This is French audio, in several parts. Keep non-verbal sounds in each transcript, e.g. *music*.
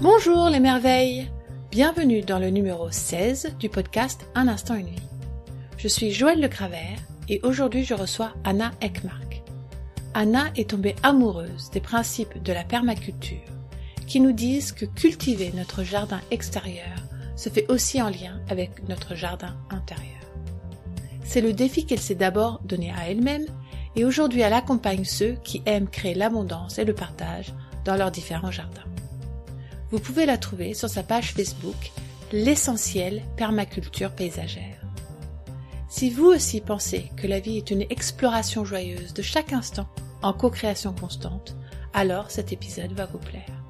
Bonjour les merveilles Bienvenue dans le numéro 16 du podcast Un instant une vie. Je suis Joëlle Le Cravert et aujourd'hui je reçois Anna Ekmark. Anna est tombée amoureuse des principes de la permaculture qui nous disent que cultiver notre jardin extérieur se fait aussi en lien avec notre jardin intérieur. C'est le défi qu'elle s'est d'abord donné à elle-même et aujourd'hui elle accompagne ceux qui aiment créer l'abondance et le partage dans leurs différents jardins. Vous pouvez la trouver sur sa page Facebook L'essentiel permaculture paysagère. Si vous aussi pensez que la vie est une exploration joyeuse de chaque instant en co-création constante, alors cet épisode va vous plaire.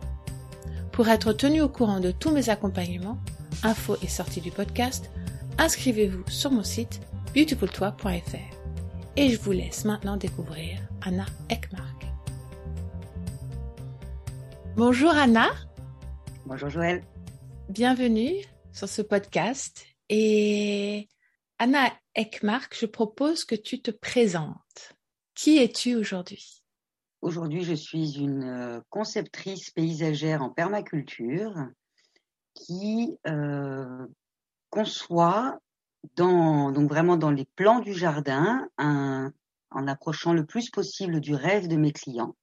Pour être tenu au courant de tous mes accompagnements, infos et sorties du podcast, inscrivez-vous sur mon site beautifultoi.fr. Et je vous laisse maintenant découvrir Anna Ekmark. Bonjour Anna. Bonjour Joël. Bienvenue sur ce podcast. Et Anna Ekmark, je propose que tu te présentes. Qui es-tu aujourd'hui? Aujourd'hui, je suis une euh, conceptrice paysagère en permaculture qui euh, conçoit dans, donc vraiment dans les plans du jardin en approchant le plus possible du rêve de mes clients.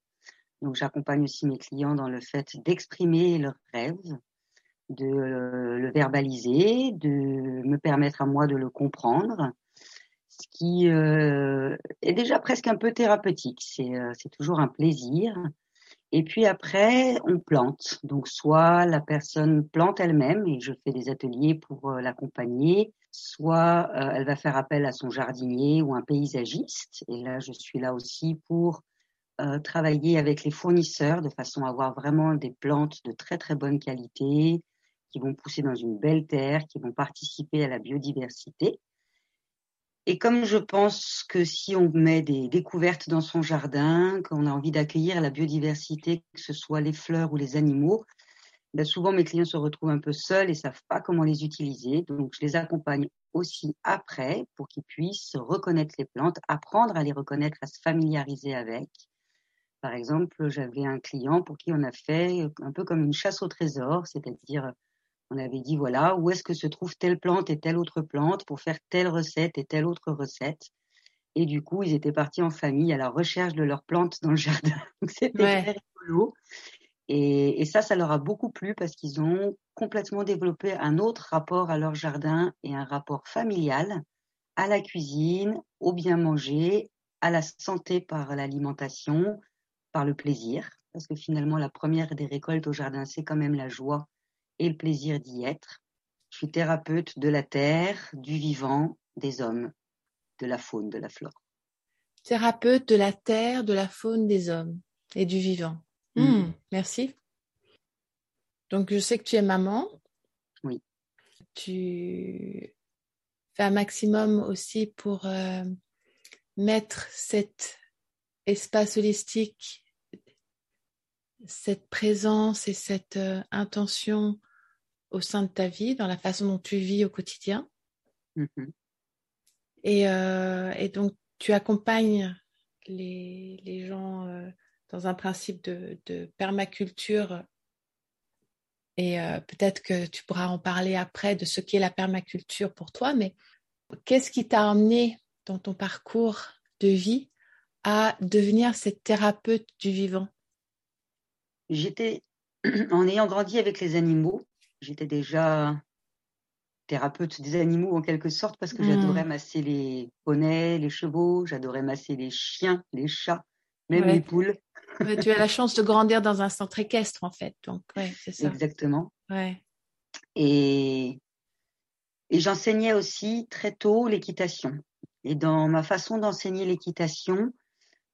Donc j'accompagne aussi mes clients dans le fait d'exprimer leurs rêves, de le verbaliser, de me permettre à moi de le comprendre ce qui euh, est déjà presque un peu thérapeutique. Euh, c'est toujours un plaisir. Et puis après, on plante. Donc soit la personne plante elle-même et je fais des ateliers pour euh, l'accompagner, soit elle va faire appel à son jardinier ou un paysagiste. Et là, je suis là aussi pour travailler avec les fournisseurs de façon à avoir vraiment des plantes de très très bonne qualité qui vont pousser dans une belle terre, qui vont participer à la biodiversité. Et comme je pense que si on met des découvertes dans son jardin, qu'on a envie d'accueillir la biodiversité, que ce soit les fleurs ou les animaux, ben souvent mes clients se retrouvent un peu seuls et savent pas comment les utiliser. Donc je les accompagne aussi après pour qu'ils puissent reconnaître les plantes, apprendre à les reconnaître, à se familiariser avec. Par exemple, j'avais un client pour qui on a fait un peu comme une chasse au trésor, c'est-à-dire on avait dit voilà où est-ce que se trouve telle plante et telle autre plante pour faire telle recette et telle autre recette. Et du coup, ils étaient partis en famille à la recherche de leurs plantes dans le *laughs* jardin. C'était très rigolo. Et, et, ça, ça leur a beaucoup plu parce qu'ils ont complètement développé un autre rapport à leur jardin et un rapport familial à la cuisine, au bien manger, à la santé par l'alimentation, par le plaisir. Parce que finalement, la première des récoltes au jardin, c'est quand même la joie et le plaisir d'y être. Je suis thérapeute de la terre, du vivant, des hommes, de la faune, de la flore. Thérapeute de la terre, de la faune, des hommes et du vivant. Mm. Hmm, merci. Donc, je sais que tu es maman. Oui. Tu fais un maximum aussi pour euh, mettre cet espace holistique, cette présence et cette euh, intention au sein de ta vie, dans la façon dont tu vis au quotidien. Mm-hmm. Euh, et, donc, tu accompagnes les, gens euh, dans un principe de, permaculture. Et euh, peut-être que tu pourras en parler après de ce qu'est la permaculture pour toi, mais qu'est-ce qui t'a amené dans ton parcours de vie à devenir cette thérapeute du vivant? J'étais, *clears throat* en ayant grandi avec les animaux, j'étais déjà thérapeute des animaux en quelque sorte parce que hmm. j'adorais masser les poneys, les chevaux, j'adorais masser les chiens, les chats, même les poules. tu as la chance de grandir dans un centre équestre en fait, donc ouais, c'est ça. Exactement. Ouais. Et, et j'enseignais aussi très tôt l'équitation. Et dans ma façon d'enseigner l'équitation,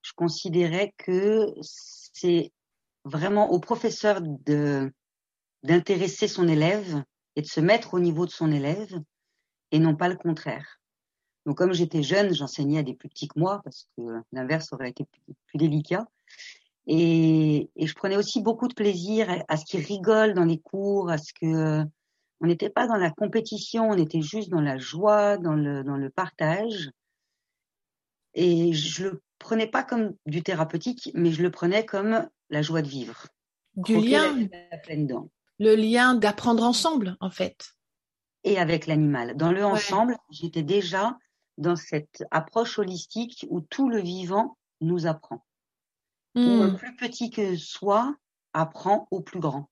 je considérais que c'est vraiment au professeur de d'intéresser son élève et de se mettre au niveau de son élève et non pas le contraire. Donc comme j'étais jeune, j'enseignais à des plus petits que moi parce que l'inverse aurait été plus, délicat. Et, je prenais aussi beaucoup de plaisir à, ce qu'ils rigolent dans les cours, à ce que on n'était pas dans la compétition, on était juste dans la joie, dans le, dans le partage. Et je le prenais pas comme du thérapeutique, mais je le prenais comme la joie de vivre. Du lien. La, pleine le lien d'apprendre ensemble, en fait. Et avec l'animal. Dans le ensemble, j'étais déjà dans cette approche holistique où tout le vivant nous apprend. Où hmm. plus petit que soi apprend au plus grand.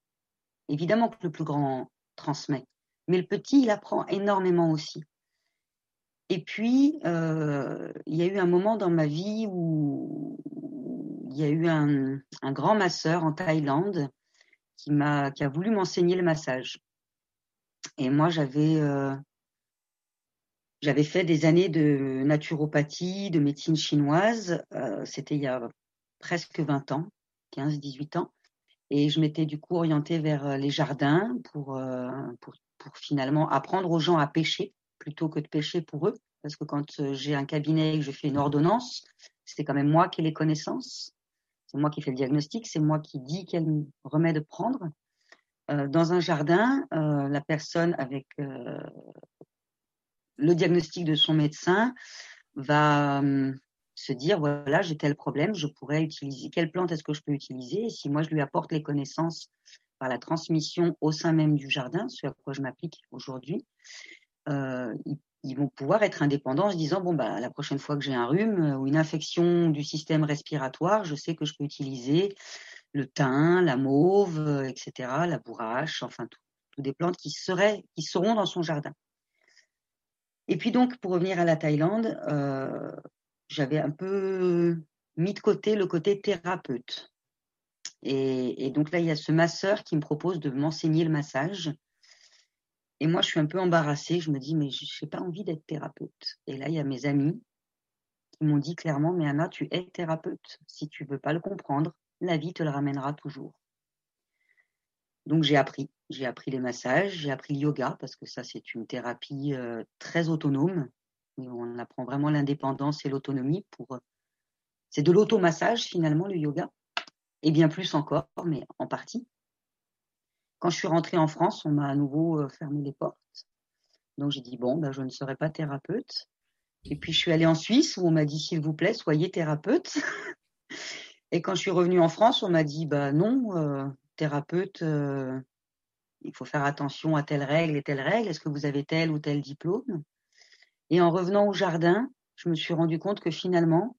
Évidemment que le plus grand transmet, mais le petit, il apprend énormément aussi. Et puis, euh, il y a eu un moment dans ma vie où il y a eu un, grand masseur en Thaïlande qui m'a a voulu m'enseigner le massage. Et moi, j'avais euh, j'avais fait des années de naturopathie, de médecine chinoise. Euh, c'était il y a presque 20 ans, 15-18 ans. Et je m'étais du coup orientée vers euh, les jardins pour, pour, pour, finalement apprendre aux gens à pêcher plutôt que de pêcher pour eux. Parce que quand j'ai un cabinet et que je fais une ordonnance, c'est quand même moi qui ai les connaissances. C'est moi qui fais le diagnostic, c'est moi qui dis quel remède prendre. Euh, dans un jardin, euh, la personne avec euh, le diagnostic de son médecin va hum, se dire voilà j'ai tel problème, je pourrais utiliser quelle plante est-ce que je peux utiliser? Et si moi je lui apporte les connaissances par la transmission au sein même du jardin, ce à quoi je m'applique aujourd'hui, euh, ils, vont pouvoir être indépendants en se disant bon bah la prochaine fois que j'ai un rhume ou une infection du système respiratoire, je sais que je peux utiliser le thym, la mauve, etc., la bourrache, enfin tout, tout des plantes qui seraient qui seront dans son jardin. Et puis donc, pour revenir à la Thaïlande, euh, j'avais un peu mis de côté le côté thérapeute. Et, donc là, il y a ce masseur qui me propose de m'enseigner le massage. Et moi, je suis un peu embarrassée. Je me dis, mais je n'ai pas envie d'être thérapeute. Et là, il y a mes amis qui m'ont dit clairement, mais Anna, tu es thérapeute. Si tu veux pas le comprendre, la vie te le ramènera toujours. Donc j'ai appris, j'ai appris les massages, j'ai appris le yoga parce que ça c'est une thérapie euh, très autonome. On apprend vraiment l'indépendance et l'autonomie pour. C'est de l'automassage finalement le yoga et bien plus encore, mais en partie. Quand je suis rentrée en France, on m'a à nouveau euh, fermé les portes. Donc j'ai dit bon, ben, je ne serai pas thérapeute. Et puis je suis allée en Suisse où on m'a dit s'il vous plaît, soyez thérapeute. *laughs* et quand je suis revenue en France, on m'a dit bah non, thérapeute, euh, il faut faire attention à telle règle et telle règle. Est-ce que vous avez tel ou tel diplôme? Et en revenant au jardin, je me suis rendu compte que finalement,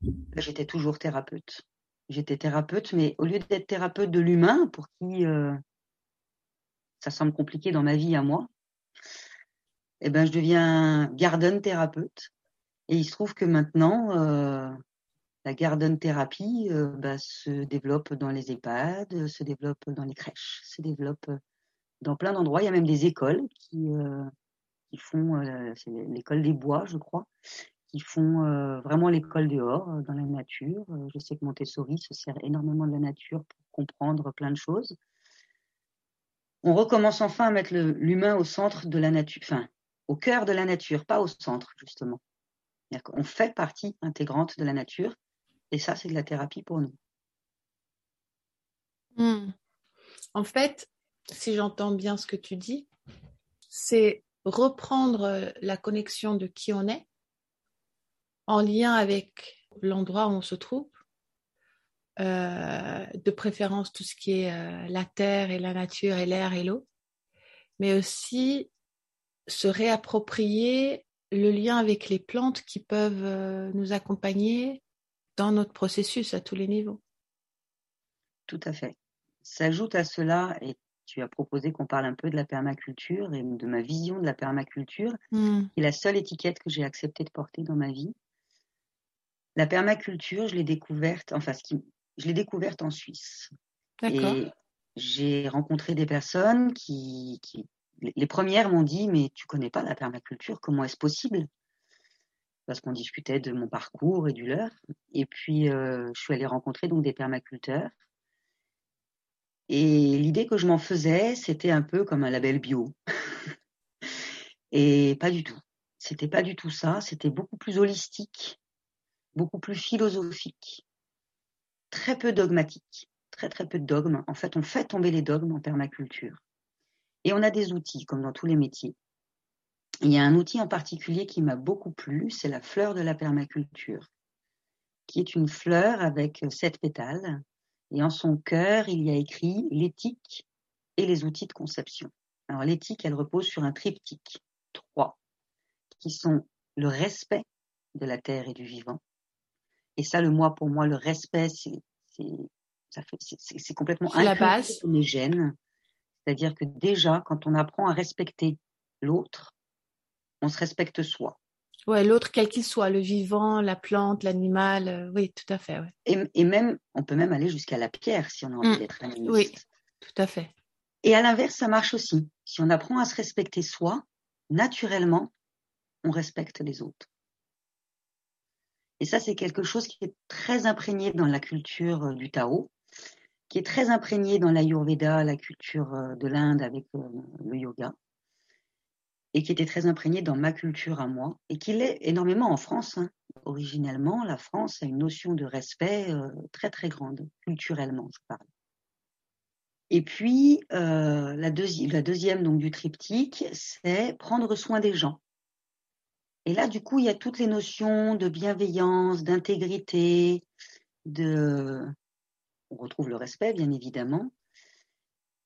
bah, j'étais toujours thérapeute. J'étais thérapeute, mais au lieu d'être thérapeute de l'humain, pour qui euh, ça semble compliqué dans ma vie à moi, eh ben, je deviens garden thérapeute. Et il se trouve que maintenant, euh, la garden thérapie euh, bah, se développe dans les EHPAD, se développe dans les crèches, se développe dans plein d'endroits. Il y a même des écoles qui, euh, qui font, c'est l'école des bois, je crois, qui font vraiment l'école dehors, dans la nature. Je sais que Montessori se sert énormément de la nature pour comprendre plein de choses. On recommence enfin à mettre l'humain au centre de la nature, enfin, au cœur de la nature, pas au centre, justement. On fait partie intégrante de la nature et ça, c'est de la thérapie pour nous. Hmm. En fait, si j'entends bien ce que tu dis, c'est reprendre la connexion de qui on est en lien avec l'endroit où on se trouve, euh, de préférence tout ce qui est euh, la terre et la nature et l'air et l'eau, mais aussi se réapproprier le lien avec les plantes qui peuvent euh, nous accompagner dans notre processus à tous les niveaux. Tout à fait. S'ajoute à cela, et tu as proposé qu'on parle un peu de la permaculture et de ma vision de la permaculture, hmm. qui est la seule étiquette que j'ai accepté de porter dans ma vie. La permaculture, je l'ai découverte, enfin, je l'ai découverte en Suisse. Et j'ai rencontré des personnes qui, qui les premières m'ont dit, mais tu connais pas la permaculture, comment est-ce possible? Parce qu'on discutait de mon parcours et du leur. Et puis, euh, je suis allée rencontrer donc des permaculteurs. Et l'idée que je m'en faisais, c'était un peu comme un label bio. *laughs* et pas du tout. C'était pas du tout ça. C'était beaucoup plus holistique, beaucoup plus philosophique, très peu dogmatique, très très peu de dogmes. En fait, on fait tomber les dogmes en permaculture. Et on a des outils, comme dans tous les métiers. Il y a un outil en particulier qui m'a beaucoup plu, c'est la fleur de la permaculture, qui est une fleur avec sept pétales. Et en son cœur, il y a écrit l'éthique et les outils de conception. Alors l'éthique, elle repose sur un triptyque, trois, qui sont le respect de la terre et du vivant. Et ça, le moi, pour moi, le respect, c'est c'est complètement la base. les gènes. C'est-à-dire que déjà, quand on apprend à respecter l'autre, on se respecte soi. Ouais, l'autre, quel qu'il soit, le vivant, la plante, l'animal, euh, oui, tout à fait. Ouais. Et, et, même, on peut même aller jusqu'à la pierre si on a envie mm. d'être animiste. Oui, tout à fait. Et à l'inverse, ça marche aussi. Si on apprend à se respecter soi, naturellement, on respecte les autres. Et ça, c'est quelque chose qui est très imprégné dans la culture euh, du Tao, qui est très imprégné dans l'Ayurveda, la culture euh, de l'Inde avec euh, le yoga, et qui était très imprégné dans ma culture à moi, et qui l'est énormément en France. Hein. Originellement, la France a une notion de respect très très grande, culturellement, je parle. Et puis, la, la, deuxième donc du triptyque, c'est prendre soin des gens. Et là, du coup, il y a toutes les notions de bienveillance, d'intégrité, de... On retrouve le respect, bien évidemment.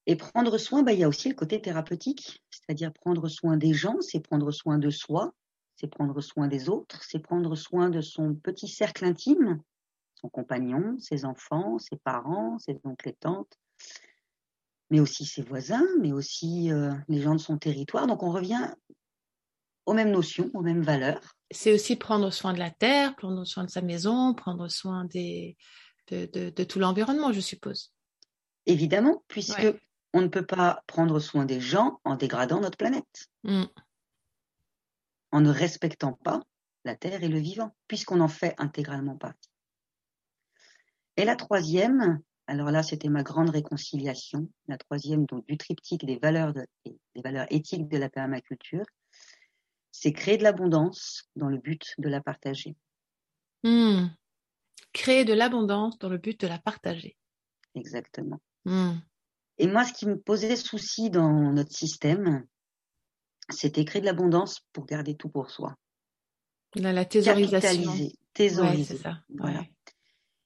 Et prendre soin, bah, il y a aussi le côté thérapeutique, c'est-à-dire prendre soin des gens, c'est prendre soin de soi, c'est prendre soin des autres, c'est prendre soin de son petit cercle intime, son compagnon, ses enfants, ses parents, ses oncles et tantes, mais aussi ses voisins, mais aussi euh, les gens de son territoire. Donc on revient aux mêmes notions, aux mêmes valeurs. C'est aussi prendre soin de la terre, prendre soin de sa maison, prendre soin des, de, tout l'environnement, je suppose. Évidemment, puisque on ne peut pas prendre soin des gens en dégradant notre planète, mm. en ne respectant pas la terre et le vivant, puisqu'on en fait intégralement partie. Et la troisième, alors là, c'était ma grande réconciliation, la troisième donc, du triptyque des valeurs, des valeurs éthiques de la permaculture, c'est créer de l'abondance dans le but de la partager. Hmm. Créer de l'abondance dans le but de la partager. Exactement. Hmm. Et moi, ce qui me posait souci dans notre système, c'était créer de l'abondance pour garder tout pour soi. La, thésaurisation. Thésauriser. ça. Voilà.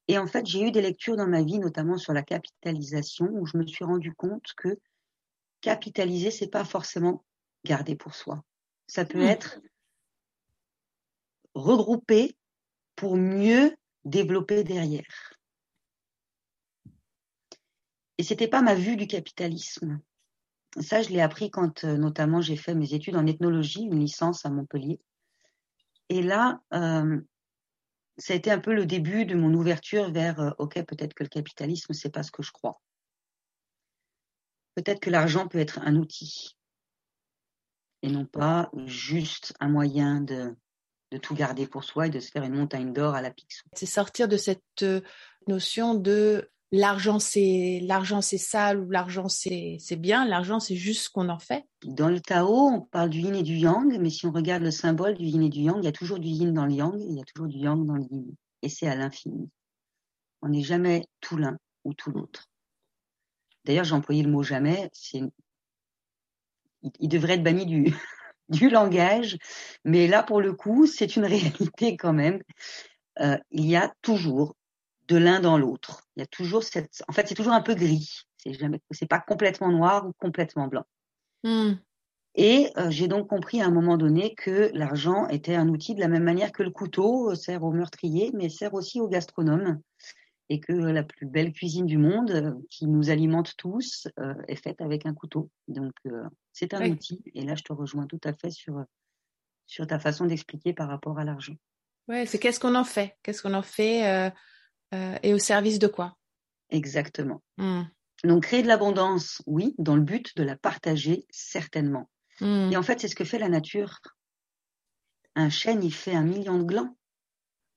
Et en fait, j'ai eu des lectures dans ma vie, notamment sur la capitalisation, où je me suis rendu compte que capitaliser, c'est pas forcément garder pour soi. Ça peut hmm. être regroupé pour mieux développer derrière. Et c'était pas ma vue du capitalisme. Ça, je l'ai appris quand, euh, notamment, j'ai fait mes études en ethnologie, une licence à Montpellier. Et là, euh, ça a été un peu le début de mon ouverture vers, euh, ok, peut-être que le capitalisme, c'est pas ce que je crois. Peut-être que l'argent peut être un outil et non pas juste un moyen de, de tout garder pour soi et de se faire une montagne d'or à la Picsou. C'est sortir de cette euh, notion de l'argent c'est l'argent c'est sale ou l'argent c'est bien, l'argent c'est juste ce qu'on en fait. Dans le Tao, on parle du yin et du yang, mais si on regarde le symbole du yin et du yang, il y a toujours du yin dans le yang et il y a toujours du yang dans le yin. Et c'est à l'infini. On n'est jamais tout l'un ou tout l'autre. D'ailleurs, j'ai employé le mot jamais, c'est il, devrait être banni du, *laughs* du langage. Mais là, pour le coup, c'est une *laughs* réalité quand même. Euh, il y a toujours de l'un dans l'autre. Il y a toujours cette. En fait, c'est toujours un peu gris. C'est jamais. C'est pas complètement noir ou complètement blanc. Hmm. Et euh, j'ai donc compris à un moment donné que l'argent était un outil de la même manière que le couteau sert au meurtrier, mais sert aussi au gastronome et que la plus belle cuisine du monde, euh, qui nous alimente tous, euh, est faite avec un couteau. Donc, euh, c'est un outil. Et là, je te rejoins tout à fait sur, sur ta façon d'expliquer par rapport à l'argent. Ouais, c'est qu'est-ce qu'on en fait? Qu'est-ce qu'on en fait et au service de quoi? Exactement. Mmh. Donc, créer de l'abondance, oui, dans le but de la partager, certainement. Mmh. Et en fait, c'est ce que fait la nature. Un chêne, il fait un million de glands.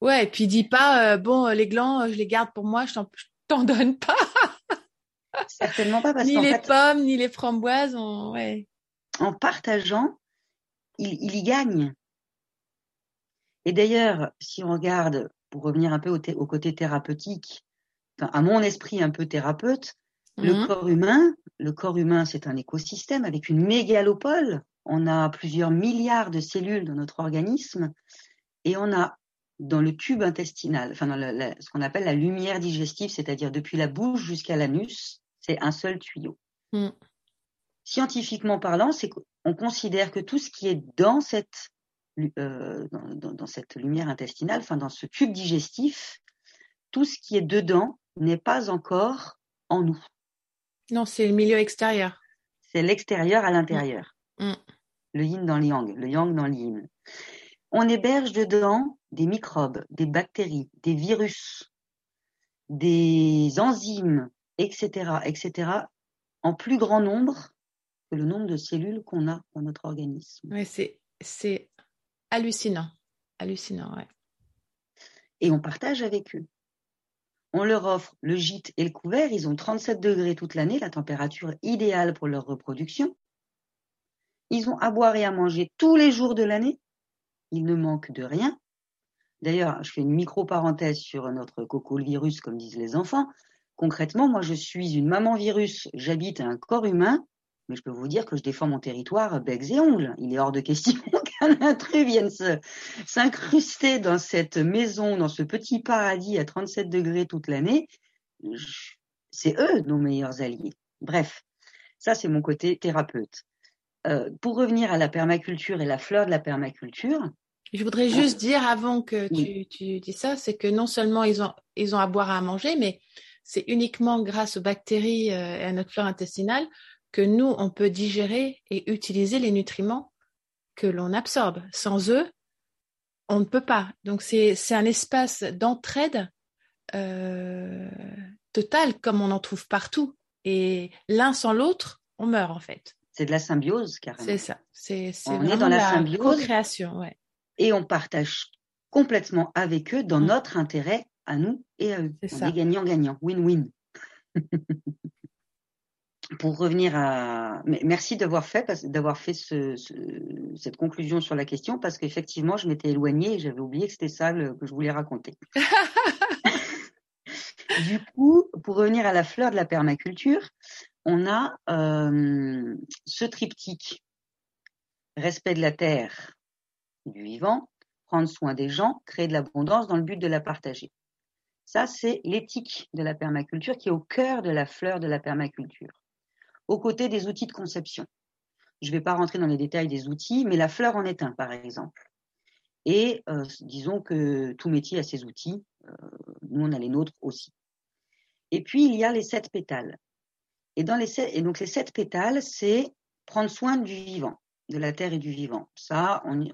Ouais, et puis dis pas, euh, bon, les glands, je les garde pour moi, je t'en donne pas. *laughs* Certainement pas parce Ni les pommes, ni les framboises, ouais. En partageant, il, il y gagne. Et d'ailleurs, si on regarde, pour revenir un peu au, au côté thérapeutique, à mon esprit un peu thérapeute, le mmh. corps humain, le corps humain, c'est un écosystème avec une mégalopole. On a plusieurs milliards de cellules dans notre organisme et on a dans le tube intestinal, enfin dans ce qu'on appelle la lumière digestive, c'est-à-dire depuis la bouche jusqu'à l'anus, c'est un seul tuyau. Mm. scientifiquement parlant, c'est qu'on considère que tout ce qui est dans cette, euh, dans, dans, cette lumière intestinale, enfin dans ce tube digestif, tout ce qui est dedans n'est pas encore en nous. Non, c'est le milieu extérieur. C'est l'extérieur à l'intérieur. Mm. Le yin dans le yang, le yang dans le yin. On héberge dedans des microbes, des bactéries, des virus, des enzymes, etc., etc., en plus grand nombre que le nombre de cellules qu'on a dans notre organisme. Oui, c'est, c'est hallucinant. Hallucinant, ouais. Et on partage avec eux. On leur offre le gîte et le couvert. Ils ont 37 degrés toute l'année, la température idéale pour leur reproduction. Ils ont à boire et à manger tous les jours de l'année. Ils ne manquent de rien. D'ailleurs, je fais une micro-parenthèse sur notre coco virus, comme disent les enfants. Concrètement, moi, je suis une maman virus. J'habite un corps humain, mais je peux vous dire que je défends mon territoire becs et ongles. Il est hors de question *laughs* qu'un intrus vienne s'incruster dans cette maison, dans ce petit paradis à 37 degrés toute l'année. C'est eux nos meilleurs alliés. Bref, ça c'est mon côté thérapeute. Euh, pour revenir à la permaculture et la fleur de la permaculture, je voudrais juste dire avant que tu, tu dis ça, c'est que non seulement ils ont, ils ont à boire et à manger, mais c'est uniquement grâce aux bactéries euh, et à notre flore intestinale que nous, on peut digérer et utiliser les nutriments que l'on absorbe. Sans eux, on ne peut pas. Donc c'est un espace d'entraide euh, total comme on en trouve partout. Et l'un sans l'autre, on meurt en fait. C'est de la symbiose, carrément. C'est ça. C'est on est dans la, la symbiose. création ouais. Et on partage complètement avec eux dans mm. notre intérêt à nous et à eux. C'est on ça. est gagnant-gagnant, win-win. *laughs* pour revenir à, merci d'avoir fait, d'avoir fait ce, ce, cette conclusion sur la question, parce qu'effectivement, je m'étais éloignée et j'avais oublié que c'était ça le, que je voulais raconter. *laughs* du coup, pour revenir à la fleur de la permaculture, on a euh, ce triptyque respect de la terre, du vivant, prendre soin des gens, créer de l'abondance dans le but de la partager. Ça, c'est l'éthique de la permaculture qui est au cœur de la fleur de la permaculture aux côtés des outils de conception. Je ne vais pas rentrer dans les détails des outils, mais la fleur en est un, par exemple. Et euh, disons que tout métier a ses outils, euh, nous on a les nôtres aussi. Et puis il y a les sept pétales. Et, dans les sept, et donc les sept pétales, c'est prendre soin du vivant, de la terre et du vivant. Ça, on,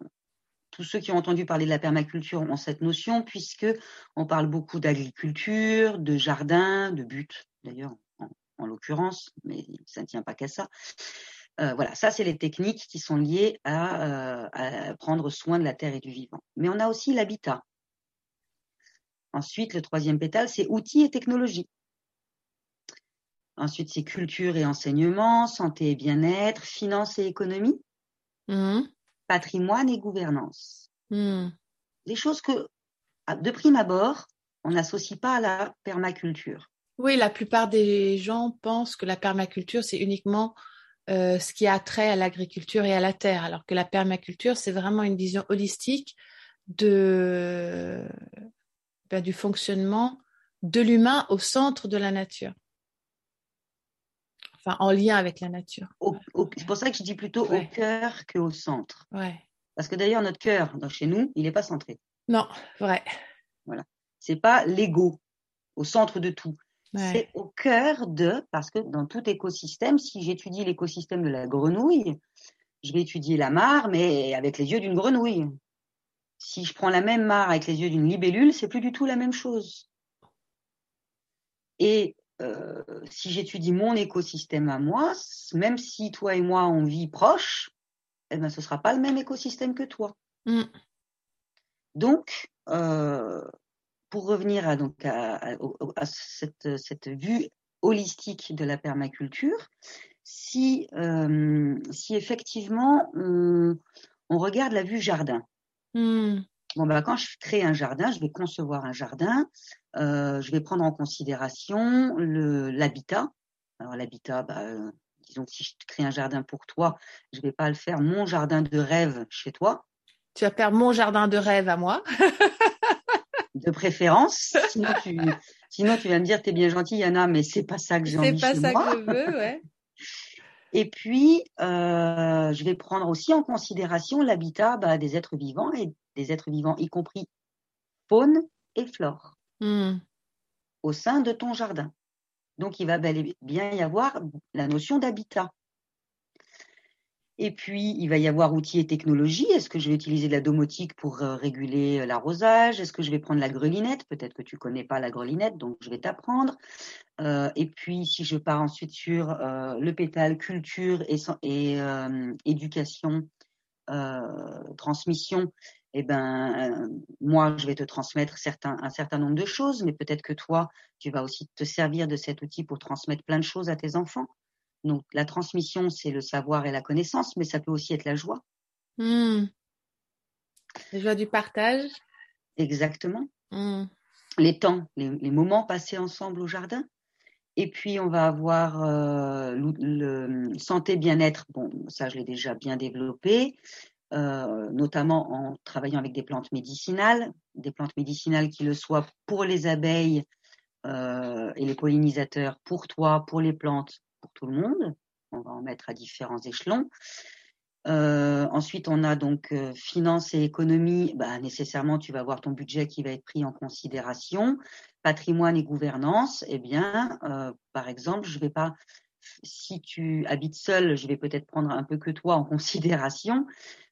tous ceux qui ont entendu parler de la permaculture ont cette notion, puisque on parle beaucoup d'agriculture, de jardin, de but, d'ailleurs en l'occurrence, mais ça ne tient pas qu'à ça. Euh, voilà, ça c'est les techniques qui sont liées à, euh, à, prendre soin de la terre et du vivant. Mais on a aussi l'habitat. Ensuite, le troisième pétale, c'est outils et technologies. Ensuite, c'est culture et enseignement, santé et bien-être, finance et économie, mmh. Patrimoine et gouvernance. Mmh. Des choses que, de prime abord, on n'associe pas à la permaculture. Oui, la plupart des gens pensent que la permaculture, c'est uniquement euh, ce qui a trait à l'agriculture et à la terre, alors que la permaculture, c'est vraiment une vision holistique de, ben, du fonctionnement de l'humain au centre de la nature. Enfin, en lien avec la nature. C'est pour ça que je dis plutôt Ouais. au cœur qu'au centre. Ouais. Parce que d'ailleurs, notre cœur, dans- chez nous, il n'est pas centré. Non, vrai. C'est pas l'ego au centre de tout. Ouais. C'est au cœur de, parce que dans tout écosystème, si j'étudie l'écosystème de la grenouille, je vais étudier la mare, mais avec les yeux d'une grenouille. Si je prends la même mare avec les yeux d'une libellule, c'est plus du tout la même chose. Et euh, si j'étudie mon écosystème à moi, même si toi et moi on vit proche, eh ben ce sera pas le même écosystème que toi. Mm. Donc, euh, pour revenir à, donc à, à, à cette, cette, vue holistique de la permaculture, si, euh, si effectivement on, on, regarde la vue jardin, mm. Bon bah, quand je crée un jardin, je vais concevoir un jardin, euh, je vais prendre en considération l'habitat. Alors l'habitat, bah, euh, disons que si je crée un jardin pour toi, je vais pas le faire mon jardin de rêve chez toi. Tu vas faire mon jardin de rêve à moi. *laughs* de préférence. Sinon tu, sinon, tu vas me dire, t'es bien gentil, Yana, mais c'est pas ça que j'ai envie C'est pas chez ça moi. que je veux, ouais. Et puis, euh, je vais prendre aussi en considération l'habitat bah, des êtres vivants et des êtres vivants, y compris faune et flore, Hmm. au sein de ton jardin. Donc, il va bel et bien y avoir la notion d'habitat. Et puis, il va y avoir outils et technologies. Est-ce que je vais utiliser de la domotique pour euh, réguler euh, l'arrosage? Est-ce que je vais prendre la grelinette? Peut-être que tu connais pas la grelinette, donc je vais t'apprendre. Euh, et puis, si je pars ensuite sur le pétale culture et, éducation, transmission, eh ben, euh, moi, je vais te transmettre certains, un certain nombre de choses, mais peut-être que toi, tu vas aussi te servir de cet outil pour transmettre plein de choses à tes enfants. Donc, la transmission, c'est le savoir et la connaissance, mais ça peut aussi être la joie. Hmm. La joie du partage. Exactement. Hmm. Les temps, les, les moments passés ensemble au jardin. Et puis, on va avoir euh, le, le santé, bien-être. Bon, ça, je l'ai déjà bien développé, euh, notamment en travaillant avec des plantes médicinales, des plantes médicinales qui le soient pour les abeilles euh, et les pollinisateurs, pour toi, pour les plantes, pour tout le monde. On va en mettre à différents échelons. Euh, ensuite, on a donc euh, finance et économie. Bah, nécessairement, tu vas avoir ton budget qui va être pris en considération. Patrimoine et gouvernance. Eh bien, euh, par exemple, je vais pas. Si tu habites seul, je vais peut-être prendre un peu que toi en considération.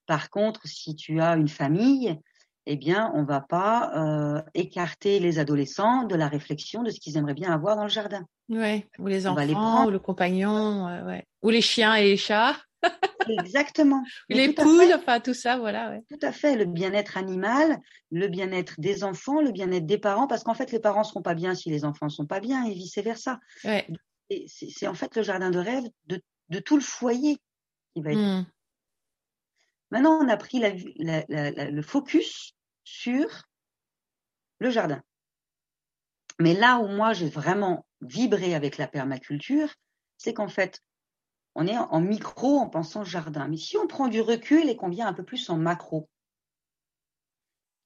Par contre, si tu as une famille, eh bien, on va pas euh, écarter les adolescents de la réflexion de ce qu'ils aimeraient bien avoir dans le jardin. Ouais. Ou les enfants, prendre. ou le compagnon, euh, ouais. Ou les chiens et les chats, *laughs* Exactement. les poules, fait. enfin tout ça, voilà, ouais. Tout à fait, le bien-être animal, le bien-être des enfants, le bien-être des parents, parce qu'en fait, les parents seront pas bien si les enfants ne sont pas bien et vice-versa. Ouais. C'est en fait le jardin de rêve de, de tout le foyer qui va être. Hmm. Maintenant, on a pris la vue- la- la- la- le focus sur le jardin. Mais là où moi, j'ai vraiment vibré avec la permaculture, c'est qu'en fait, on est en micro en pensant jardin. Mais si on prend du recul et qu'on vient un peu plus en macro,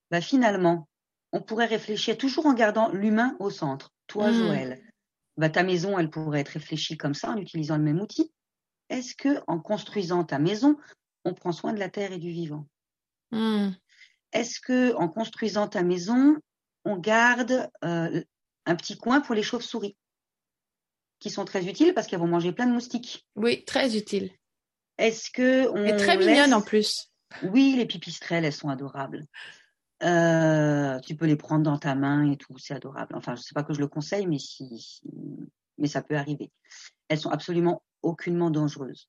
bah finalement, on pourrait réfléchir toujours en gardant l'humain au centre. Toi, Mm. Joël, bah ta maison, elle pourrait être réfléchie comme ça en utilisant le même outil. Est-ce que en construisant ta maison, on prend soin de la terre et du vivant Hmm. Est-ce que en construisant ta maison, on garde euh, un petit coin pour les chauves-souris qui sont très utiles parce qu'elles vont manger plein de moustiques? Oui, très utile. Est-ce que on Et très laisse- mignonne en plus. Oui, les pipistrelles, elles sont adorables. Euh, tu peux les prendre dans ta main et tout, c'est adorable. Enfin, je sais pas que je le conseille, mais si, si- mais ça peut arriver. Elles sont absolument aucunement dangereuses.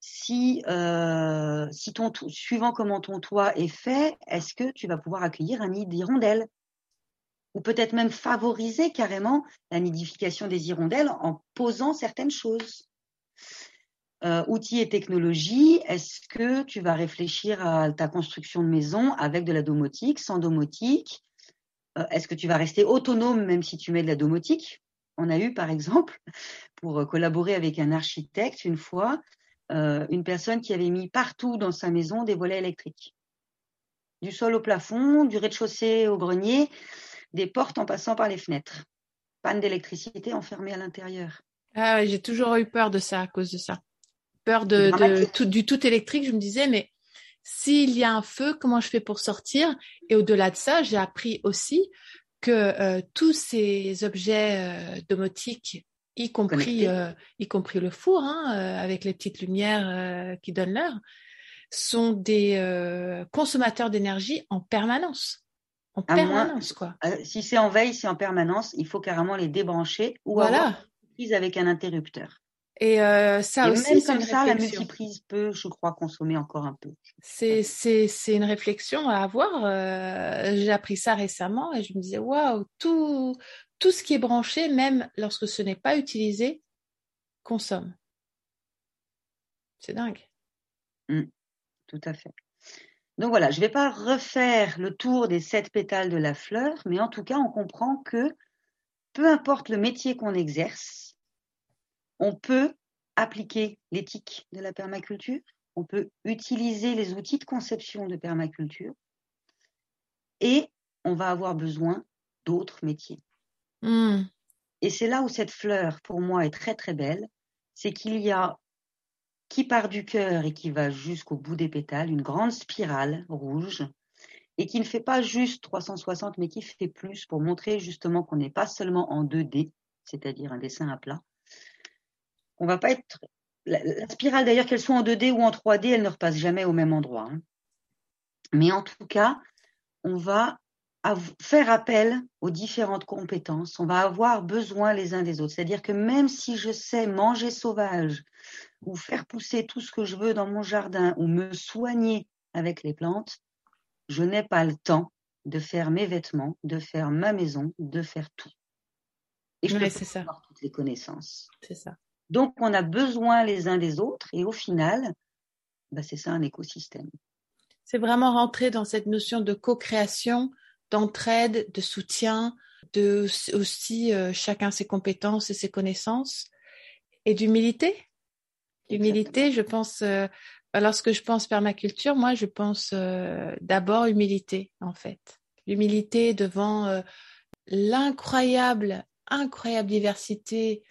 Si, euh, si ton, to- suivant comment ton toit est fait, est-ce que tu vas pouvoir accueillir un nid d'hirondelles? Ou peut-être même favoriser carrément la nidification des hirondelles en posant certaines choses. Euh, outils et technologies, est-ce que tu vas réfléchir à ta construction de maison avec de la domotique, sans domotique? Euh, Est-ce que tu vas rester autonome même si tu mets de la domotique? On a eu par exemple, pour euh, collaborer avec un architecte une fois, euh, une personne qui avait mis partout dans sa maison des volets électriques. Du sol au plafond, du rez-de-chaussée au grenier, des portes en passant par les fenêtres. Panne d'électricité enfermée à l'intérieur. Ah, j'ai toujours eu peur de ça à cause de ça. Peur de, tout, du tout électrique. Je me disais, mais s'il y a un feu, comment je fais pour sortir? Et au-delà de ça, j'ai appris aussi que euh, tous ces objets euh, domotiques, y compris, euh, y compris le four, hein, euh, avec les petites lumières euh, qui donnent l'heure, sont des consommateurs d'énergie en permanence. En À moins- permanence, quoi. Si c'est en veille, c'est en permanence, il faut carrément les débrancher ou Voilà. avoir une prise avec un interrupteur. Et euh, ça Et aussi, même comme ça, la réflexion. multiprise peut, je crois, consommer encore un peu. C'est, une réflexion à avoir. Euh, j'ai appris ça récemment et je me disais, waouh, tout, tout ce qui est branché, même lorsque ce n'est pas utilisé, consomme. C'est dingue. Tout à fait. Donc voilà, je ne vais pas refaire le tour des sept pétales de la fleur, mais en tout cas, on comprend que peu importe le métier qu'on exerce, on peut appliquer l'éthique de la permaculture, on peut utiliser les outils de conception de permaculture et on va avoir besoin d'autres métiers. Hmm. Et c'est là où cette fleur, pour moi, est très très belle, c'est qu'il y a qui part du cœur et qui va jusqu'au bout des pétales, une grande spirale rouge, et qui ne fait pas juste 360, mais qui fait plus pour montrer justement qu'on n'est pas seulement en 2D, c'est-à-dire un dessin à plat. On va pas être la, spirale d'ailleurs qu'elle soit en 2D ou en 3D, elle ne repasse jamais au même endroit. Hein. Mais en tout cas, on va faire appel aux différentes compétences. On va avoir besoin les uns des autres. C'est-à-dire que même si je sais manger sauvage ou faire pousser tout ce que je veux dans mon jardin ou me soigner avec les plantes, je n'ai pas le temps de faire mes vêtements, de faire ma maison, de faire tout. Et je peux ça. avoir toutes les connaissances. C'est ça. Donc, on a besoin les uns des autres et au final, bah, c'est ça un écosystème. C'est vraiment rentrer dans cette notion de co-création, d'entraide, de soutien, de aussi euh, chacun ses compétences et ses connaissances et d'humilité. Humilité, je pense, euh, lorsque je pense permaculture, moi, je pense euh, d'abord humilité, en fait. L'humilité devant l'incroyable, incroyable diversité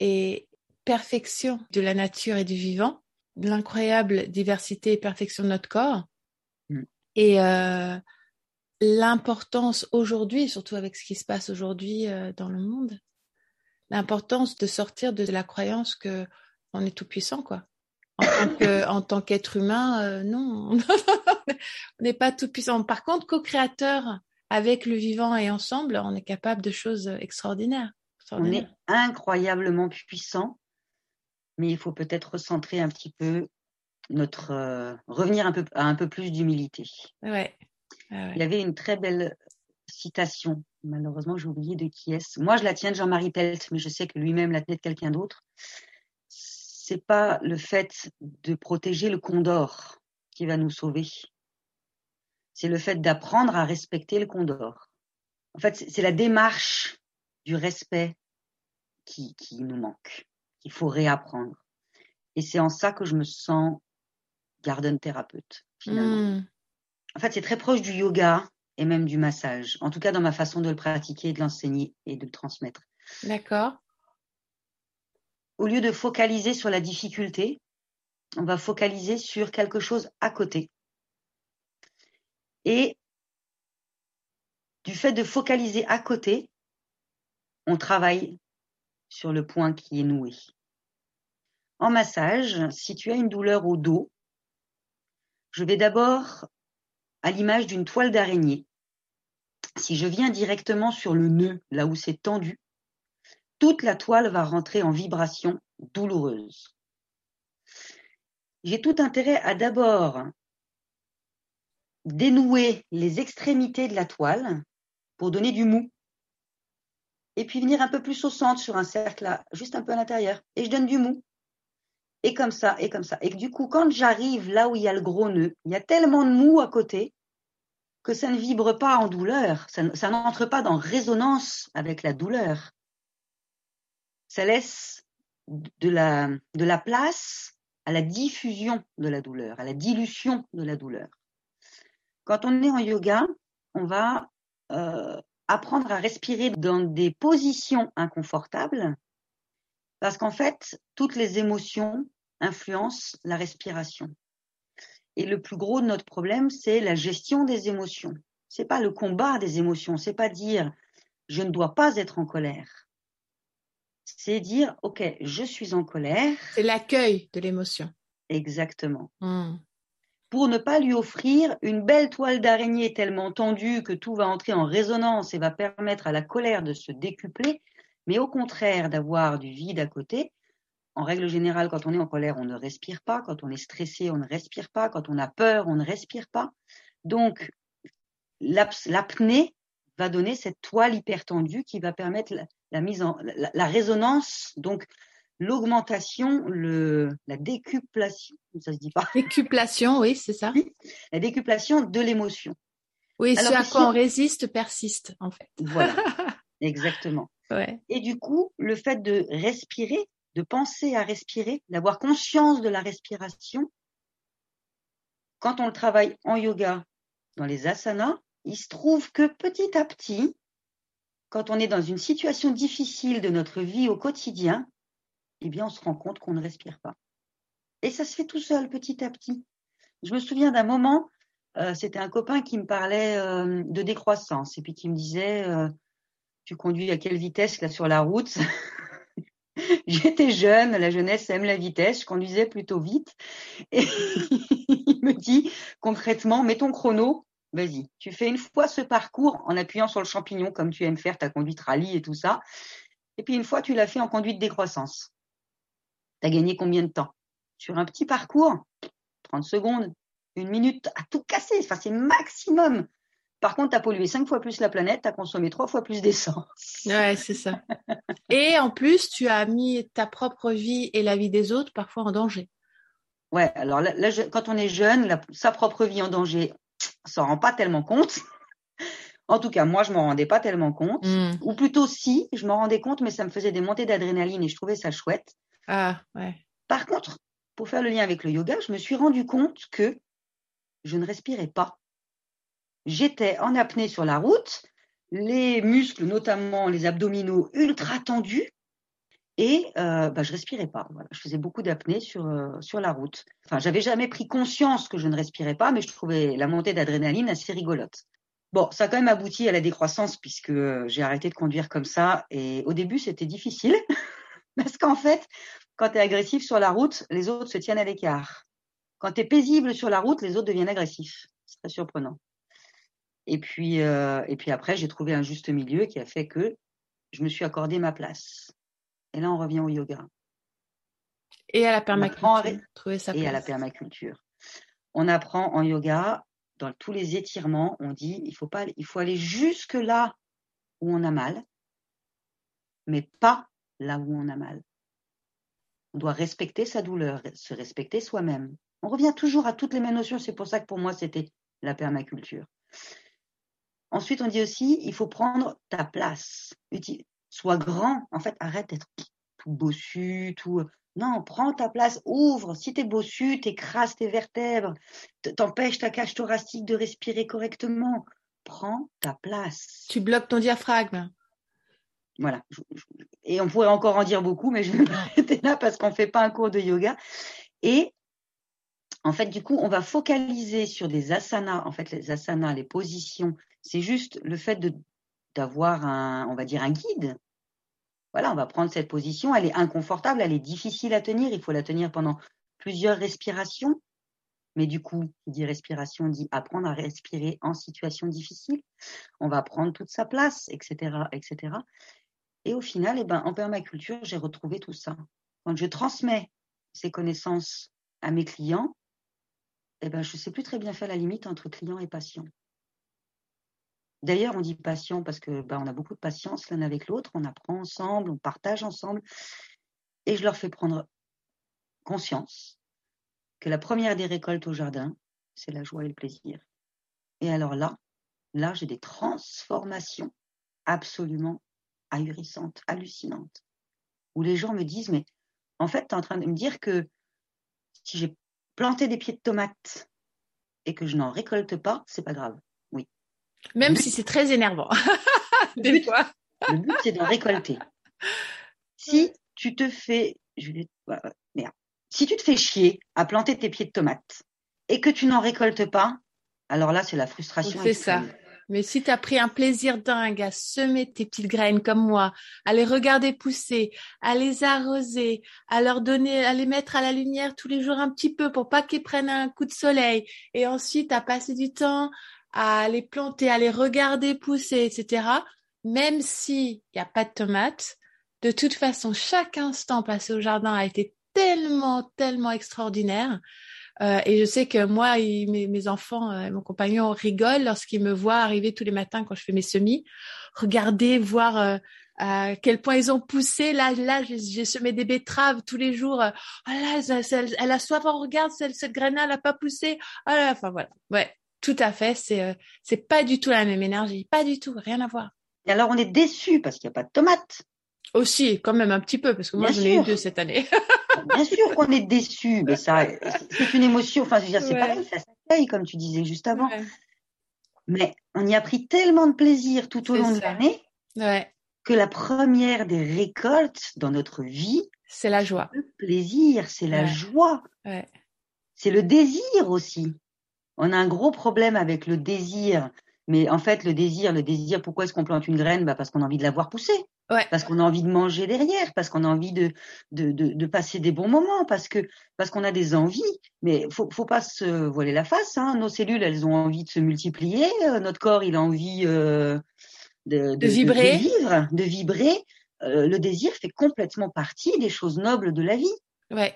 et perfection de la nature et du vivant, l'incroyable diversité et perfection de notre corps, mm. et euh, l'importance aujourd'hui, surtout avec ce qui se passe aujourd'hui euh, dans le monde, l'importance de sortir de la croyance que on est tout puissant, quoi. En tant *laughs* qu'être humain, euh, non, *laughs* on n'est pas tout puissant. Par contre, co-créateur avec le vivant et ensemble, on est capable de choses extraordinaires. extraordinaires. On est incroyablement puissant mais il faut peut-être recentrer un petit peu notre euh, revenir un peu à un peu plus d'humilité. Ouais. Il y avait une très belle citation. Malheureusement, j'ai oublié de qui est-ce. Moi, je la tiens de Jean-Marie Pelt, mais je sais que lui-même la tenait de quelqu'un d'autre. C'est pas le fait de protéger le condor qui va nous sauver. C'est le fait d'apprendre à respecter le condor. En fait, c'est la démarche du respect qui, qui nous manque qu'il faut réapprendre. Et c'est en ça que je me sens garden thérapeute, finalement. Hmm. En fait, c'est très proche du yoga et même du massage. En tout cas, dans ma façon de le pratiquer, de l'enseigner et de le transmettre. D'accord. Au lieu de focaliser sur la difficulté, on va focaliser sur quelque chose à côté. Et du fait de focaliser à côté, on travaille sur le point qui est noué. En massage, si tu as une douleur au dos, je vais d'abord à l'image d'une toile d'araignée. Si je viens directement sur le nœud, là où c'est tendu, toute la toile va rentrer en vibration douloureuse. J'ai tout intérêt à d'abord dénouer les extrémités de la toile pour donner du mou. Et puis venir un peu plus au centre sur un cercle juste un peu à l'intérieur. Et je donne du mou et comme ça, et comme ça. Et du coup, quand j'arrive là où il y a le gros nœud, il y a tellement de mou à côté que ça ne vibre pas en douleur, ça, n'entre pas dans résonance avec la douleur. Ça laisse de la, de la place à la diffusion de la douleur, à la dilution de la douleur. Quand on est en yoga, on va euh, apprendre à respirer dans des positions inconfortables parce qu'en fait, toutes les émotions influence la respiration. Et le plus gros de notre problème, c'est la gestion des émotions. C'est pas le combat des émotions, c'est pas dire je ne dois pas être en colère. C'est dire ok, je suis en colère. C'est l'accueil de l'émotion. Exactement. Hmm. Pour ne pas lui offrir une belle toile d'araignée tellement tendue que tout va entrer en résonance et va permettre à la colère de se décupler, mais au contraire d'avoir du vide à côté, en règle générale, quand on est en colère, on ne respire pas. Quand on est stressé, on ne respire pas. Quand on a peur, on ne respire pas. Donc, l'apnée va donner cette toile hyper tendue qui va permettre la, mise en la, résonance, donc l'augmentation, le la décuplation, ça se dit pas. Décuplation, oui, c'est ça. La décuplation de l'émotion. Oui, ce à quoi on résiste persiste, en fait. Voilà, *laughs* exactement. Ouais. Et du coup, le fait de respirer, de penser à respirer, d'avoir conscience de la respiration. Quand on le travaille en yoga, dans les asanas, il se trouve que petit à petit, quand on est dans une situation difficile de notre vie au quotidien, eh bien, on se rend compte qu'on ne respire pas. Et ça se fait tout seul, petit à petit. Je me souviens d'un moment, euh, c'était un copain qui me parlait euh, de décroissance et puis qui me disait euh, Tu conduis à quelle vitesse là sur la route? *laughs* J'étais jeune, la jeunesse aime la vitesse, je conduisais plutôt vite. Et *laughs* il me dit concrètement Mets ton chrono, vas-y, tu fais une fois ce parcours en appuyant sur le champignon comme tu aimes faire ta conduite rallye et tout ça. Et puis une fois, tu l'as fait en conduite décroissance. Tu as gagné combien de temps? Sur un petit parcours, 30 secondes, une minute à tout casser. Enfin, c'est maximum. Par contre, tu as pollué cinq fois plus la planète, tu as consommé trois fois plus d'essence. Ouais, c'est ça. et en plus, tu as mis ta propre vie et la vie des autres parfois en danger. Ouais, alors là, quand on est jeune, sa propre vie en danger, on s'en rend pas tellement compte. En tout cas, moi, je m'en rendais pas tellement compte. Hmm. Ou plutôt, si, je m'en rendais compte, mais ça me faisait des montées d'adrénaline et je trouvais ça chouette. Ah, ouais. Par contre, pour faire le lien avec le yoga, je me suis rendu compte que je ne respirais pas. J'étais en apnée sur la route, les muscles, notamment les abdominaux, ultra tendus, et euh, bah, je respirais pas. Je faisais beaucoup d'apnée sur, euh, sur la route. Enfin, j'avais jamais pris conscience que je ne respirais pas, mais je trouvais la montée d'adrénaline assez rigolote. Bon, ça a quand même abouti à la décroissance puisque j'ai arrêté de conduire comme ça. Et au début, c'était difficile *laughs* parce qu'en fait, quand tu es agressif sur la route, les autres se tiennent à l'écart. Quand tu es paisible sur la route, les autres deviennent agressifs. C'est très surprenant. Et puis, euh, et puis après, j'ai trouvé un juste milieu qui a fait que je me suis accordé ma place. Et là, on revient au yoga. Et à la permaculture. et à la permaculture. On apprend en yoga, dans tous les étirements, on dit il faut pas, il faut aller jusque là où on a mal, mais pas là où on a mal. On doit respecter sa douleur, se respecter soi-même. On revient toujours à toutes les mêmes notions. C'est pour ça que pour moi, c'était la permaculture. Ensuite, on dit aussi, il faut prendre ta place. Sois grand. En fait, arrête d'être tout bossu, tout. Non, prends ta place, ouvre. Si tu es bossu, t'écrases tes vertèbres, t'empêches ta cage thoracique de respirer correctement. Prends ta place. Tu bloques ton diaphragme. Voilà. Et on pourrait encore en dire beaucoup, mais je vais *laughs* m'arrêter là parce qu'on ne fait pas un cours de yoga. Et en fait, du coup, on va focaliser sur des asanas. En fait, les asanas, les positions, c'est juste le fait d'avoir un, on va dire, un guide. Voilà, on va prendre cette position. Elle est inconfortable, elle est difficile à tenir. Il faut la tenir pendant plusieurs respirations. Mais du coup, qui dit respiration dit apprendre à respirer en situation difficile. On va prendre toute sa place, etc., etc. Et au final, eh ben, en permaculture, j'ai retrouvé tout ça. Quand je transmets ces connaissances à mes clients, eh ben, je ne sais plus très bien faire la limite entre client et patient. D'ailleurs, on dit patient parce que ben, on a beaucoup de patience l'un avec l'autre, on apprend ensemble, on partage ensemble, et je leur fais prendre conscience que la première des récoltes au jardin, c'est la joie et le plaisir. Et alors là, là, j'ai des transformations absolument ahurissantes, hallucinantes, où les gens me disent, mais en fait, tu es en train de me dire que si j'ai planter des pieds de tomates et que je n'en récolte pas, c'est pas grave. Oui. Même si c'est très énervant. *laughs* des fois. Le but, c'est d'en récolter. Si tu te fais, je merde. Si tu te fais chier à planter tes pieds de tomates et que tu n'en récoltes pas, alors là, c'est la frustration. C'est ça. Mais si tu as pris un plaisir dingue à semer tes petites graines comme moi, à les regarder pousser, à les arroser, à leur donner, à les mettre à la lumière tous les jours un petit peu pour pas qu'ils prennent un coup de soleil, et ensuite à passer du temps à les planter, à les regarder pousser, etc. Même s'il n'y a pas de tomates, de toute façon, chaque instant passé au jardin a été tellement, tellement extraordinaire euh, et je sais que moi, mes, enfants, euh, mon compagnon rigolent lorsqu'ils me voient arriver tous les matins quand je fais mes semis. Regardez, voir euh, à quel point ils ont poussé. Là, là, j'ai semé des betteraves tous les jours. Oh là, elle, a soif. On regarde, cette, cette graine elle n'a pas poussé. Oh là, enfin voilà. Ouais, tout à fait. C'est c'est pas du tout la même énergie. Pas du tout. Rien à voir. Et alors, on est déçu parce qu'il n'y a pas de tomates. Aussi, quand même un petit peu, parce que moi, j'en ai eu deux cette année. *laughs* Bien sûr qu'on est déçu, mais ça, c'est une émotion. Enfin, je veux dire, c'est pareil, ça paye, comme tu disais juste avant. Mais on y a pris tellement de plaisir tout au long de l'année que la première des récoltes dans notre vie, C'est la joie. Le plaisir, c'est la Ouais. joie. Ouais. C'est le désir aussi. On a un gros problème avec le désir. Mais en fait, le désir, le désir, pourquoi est-ce qu'on plante une graine? Bah Parce qu'on a envie de la voir pousser. Ouais. Parce qu'on a envie de manger derrière, parce qu'on a envie de, de, de, de passer des bons moments, parce que parce qu'on a des envies. Mais faut, faut pas se voiler la face. Hein. Nos cellules, elles ont envie de se multiplier. Euh, notre corps, il a envie euh, de, De vibrer. de vivre, de vibrer. Euh, le désir fait complètement partie des choses nobles de la vie. Ouais.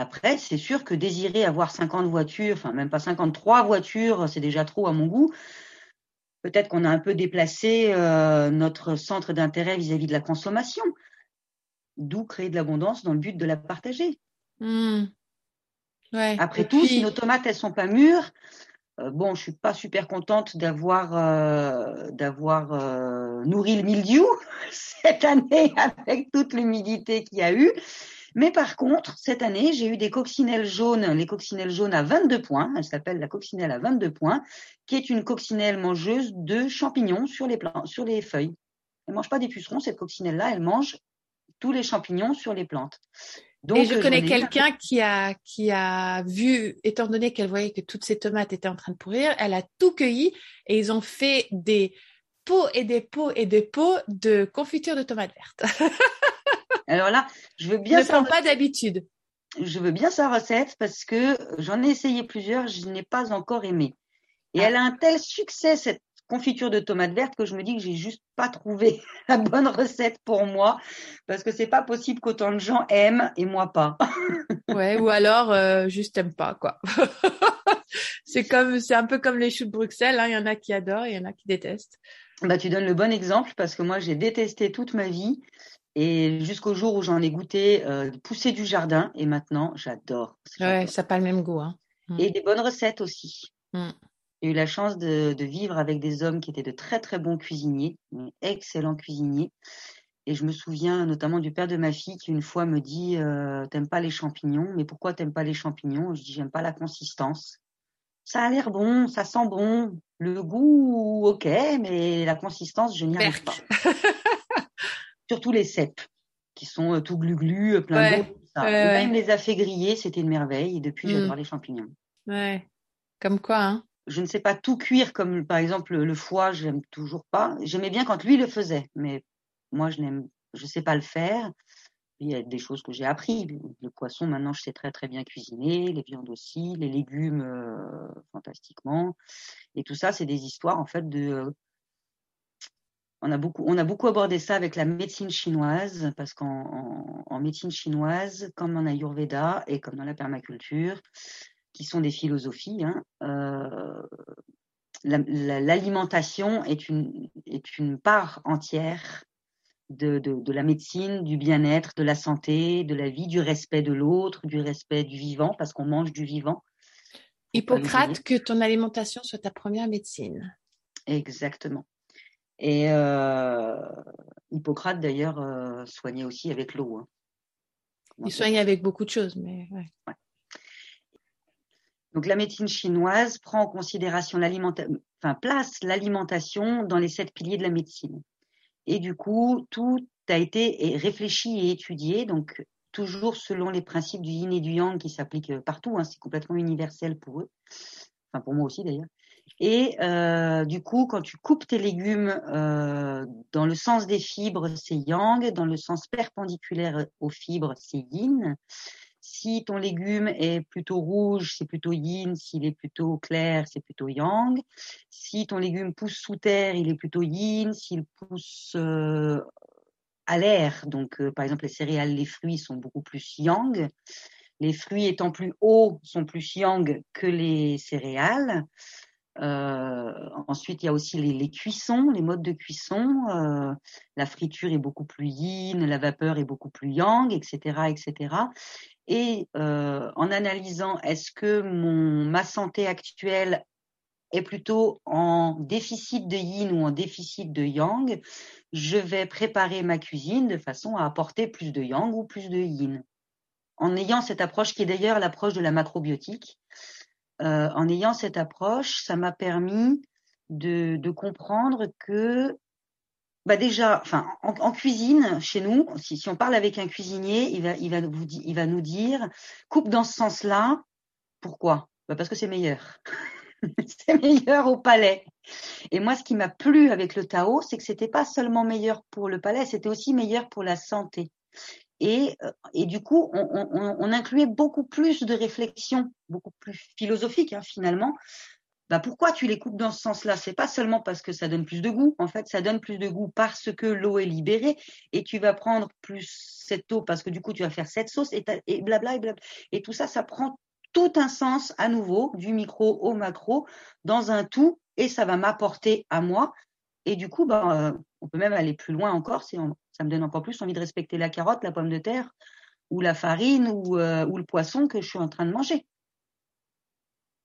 Après, c'est sûr que désirer avoir 50 voitures, enfin même pas 53 voitures, c'est déjà trop à mon goût. Peut-être qu'on a un peu déplacé euh, notre centre d'intérêt vis-à-vis de la consommation. D'où créer de l'abondance dans le but de la partager. Hmm. Ouais. Après Et tout, puis- si nos tomates elles sont pas mûres, euh, bon, je suis pas super contente d'avoir euh, d'avoir nourri le mildiou *laughs* cette année avec toute l'humidité qu'il y a eu. Mais par contre, cette année, j'ai eu des coccinelles jaunes, les coccinelles jaunes à 22 points. Elle s'appelle la coccinelle à 22 points, qui est une coccinelle mangeuse de champignons sur les plants, sur les feuilles. Elle mange pas des pucerons, cette coccinelle-là, elle mange tous les champignons sur les plantes. Donc, et je euh, connais quelqu'un qui a, qui a vu, étant donné qu'elle voyait que toutes ses tomates étaient en train de pourrir, elle a tout cueilli et ils ont fait des pots et des pots et des pots de confiture de tomates vertes. *laughs* Alors là, je veux bien ne savoir, pas d'habitude. je veux bien sa recette parce que j'en ai essayé plusieurs, je n'ai pas encore aimé. Et Ah. elle a un tel succès, cette confiture de tomates vertes, que je me dis que j'ai juste pas trouvé *laughs* la bonne recette pour moi parce que c'est pas possible qu'autant de gens aiment et moi pas. *laughs* Ouais, ou alors euh, juste t'aimes pas quoi. *laughs* c'est comme, c'est un peu comme les choux de Bruxelles. hein. Il y en a qui adorent, il y en a qui détestent. Bah, tu donnes le bon exemple parce que moi, j'ai détesté toute ma vie et jusqu'au jour où j'en ai goûté euh, pousser du jardin et maintenant, j'adore. Ouais, ça n'a pas le même goût. Hein. Et des bonnes recettes aussi. Mm. J'ai eu la chance de, de vivre avec des hommes qui étaient de très très bons cuisiniers, excellents cuisiniers. Et je me souviens notamment du père de ma fille qui une fois me dit euh, T'aimes pas les champignons Mais pourquoi t'aimes pas les champignons? Je dis J'aime pas la consistance. Ça a l'air bon, ça sent bon. Le goût, ok, mais la consistance, je n'y arrive pas. *laughs* Surtout les cèpes, qui sont euh, tout glu-glu, euh, plein Ouais, d'eau. tout ça. ouais, Et là, ouais. il me les a fait griller, c'était une merveille. Et depuis, j'adore les champignons Ouais. Comme quoi, hein. je ne sais pas tout cuire comme par exemple le foie, je n'aime toujours pas. J'aimais bien quand lui le faisait, mais moi je n'aime, je sais pas le faire. Il y a des choses que j'ai appris. Le poisson maintenant je sais très très bien cuisiner, les viandes aussi, les légumes euh, fantastiquement. Et tout ça c'est des histoires en fait de on a beaucoup, on a beaucoup abordé ça avec la médecine chinoise, parce qu'en en, en médecine chinoise, comme en Ayurveda et comme dans la permaculture, qui sont des philosophies, hein, euh, la- la- l'alimentation est une, est une part entière de, de, de la médecine, du bien-être, de la santé, de la vie, du respect de l'autre, du respect du vivant, parce qu'on mange du vivant. Hippocrate, que ton alimentation soit ta première médecine. Exactement. Et euh, Hippocrate, d'ailleurs, euh, soignait aussi avec l'eau. hein. Il soigne avec beaucoup de choses, mais ouais. Donc la médecine chinoise prend en considération l'alimentation, enfin place l'alimentation dans les sept piliers de la médecine. Et du coup, tout a été réfléchi et étudié, donc toujours selon les principes du yin et du yang qui s'appliquent partout. Hein, c'est complètement universel pour eux, enfin pour moi aussi d'ailleurs. Et euh, du coup, quand tu coupes tes légumes euh, dans le sens des fibres, c'est yang, dans le sens perpendiculaire aux fibres, c'est yin. Si ton légume est plutôt rouge, c'est plutôt yin. S'il est plutôt clair, c'est plutôt yang. Si ton légume pousse sous terre, il est plutôt yin. S'il pousse euh, à l'air, donc euh, par exemple les céréales, les fruits sont beaucoup plus yang. Les fruits étant plus hauts sont plus yang que les céréales. Euh, ensuite, il y a aussi les, les cuissons, les modes de cuisson. Euh, la friture est beaucoup plus yin, la vapeur est beaucoup plus yang, etc., etc. Et euh, en analysant, est-ce que mon ma santé actuelle est plutôt en déficit de yin ou en déficit de yang, je vais préparer ma cuisine de façon à apporter plus de yang ou plus de yin. En ayant cette approche qui est d'ailleurs l'approche de la macrobiotique, euh, en ayant cette approche, ça m'a permis de, comprendre que bah déjà, en, cuisine, chez nous, si, on parle avec un cuisinier, il va nous dire coupe dans ce sens-là. Pourquoi? Bah Parce que c'est meilleur. *laughs* c'est meilleur au palais. Et moi, ce qui m'a plu avec le Tao, c'est que c'était pas seulement meilleur pour le palais, c'était aussi meilleur pour la santé. Et, euh, et du coup, on, on, on incluait beaucoup plus de réflexions, beaucoup plus philosophiques hein, finalement, bah pourquoi tu les coupes dans ce sens-là? C'est pas seulement parce que ça donne plus de goût. En fait, ça donne plus de goût parce que l'eau est libérée et tu vas prendre plus cette eau parce que du coup tu vas faire cette sauce et, et blabla et blabla. Et tout ça, ça prend tout un sens à nouveau du micro au macro dans un tout et ça va m'apporter à moi. Et du coup, bah, on peut même aller plus loin encore. Si ça me donne encore plus envie de respecter la carotte, la pomme de terre ou la farine ou, euh, le poisson que je suis en train de manger.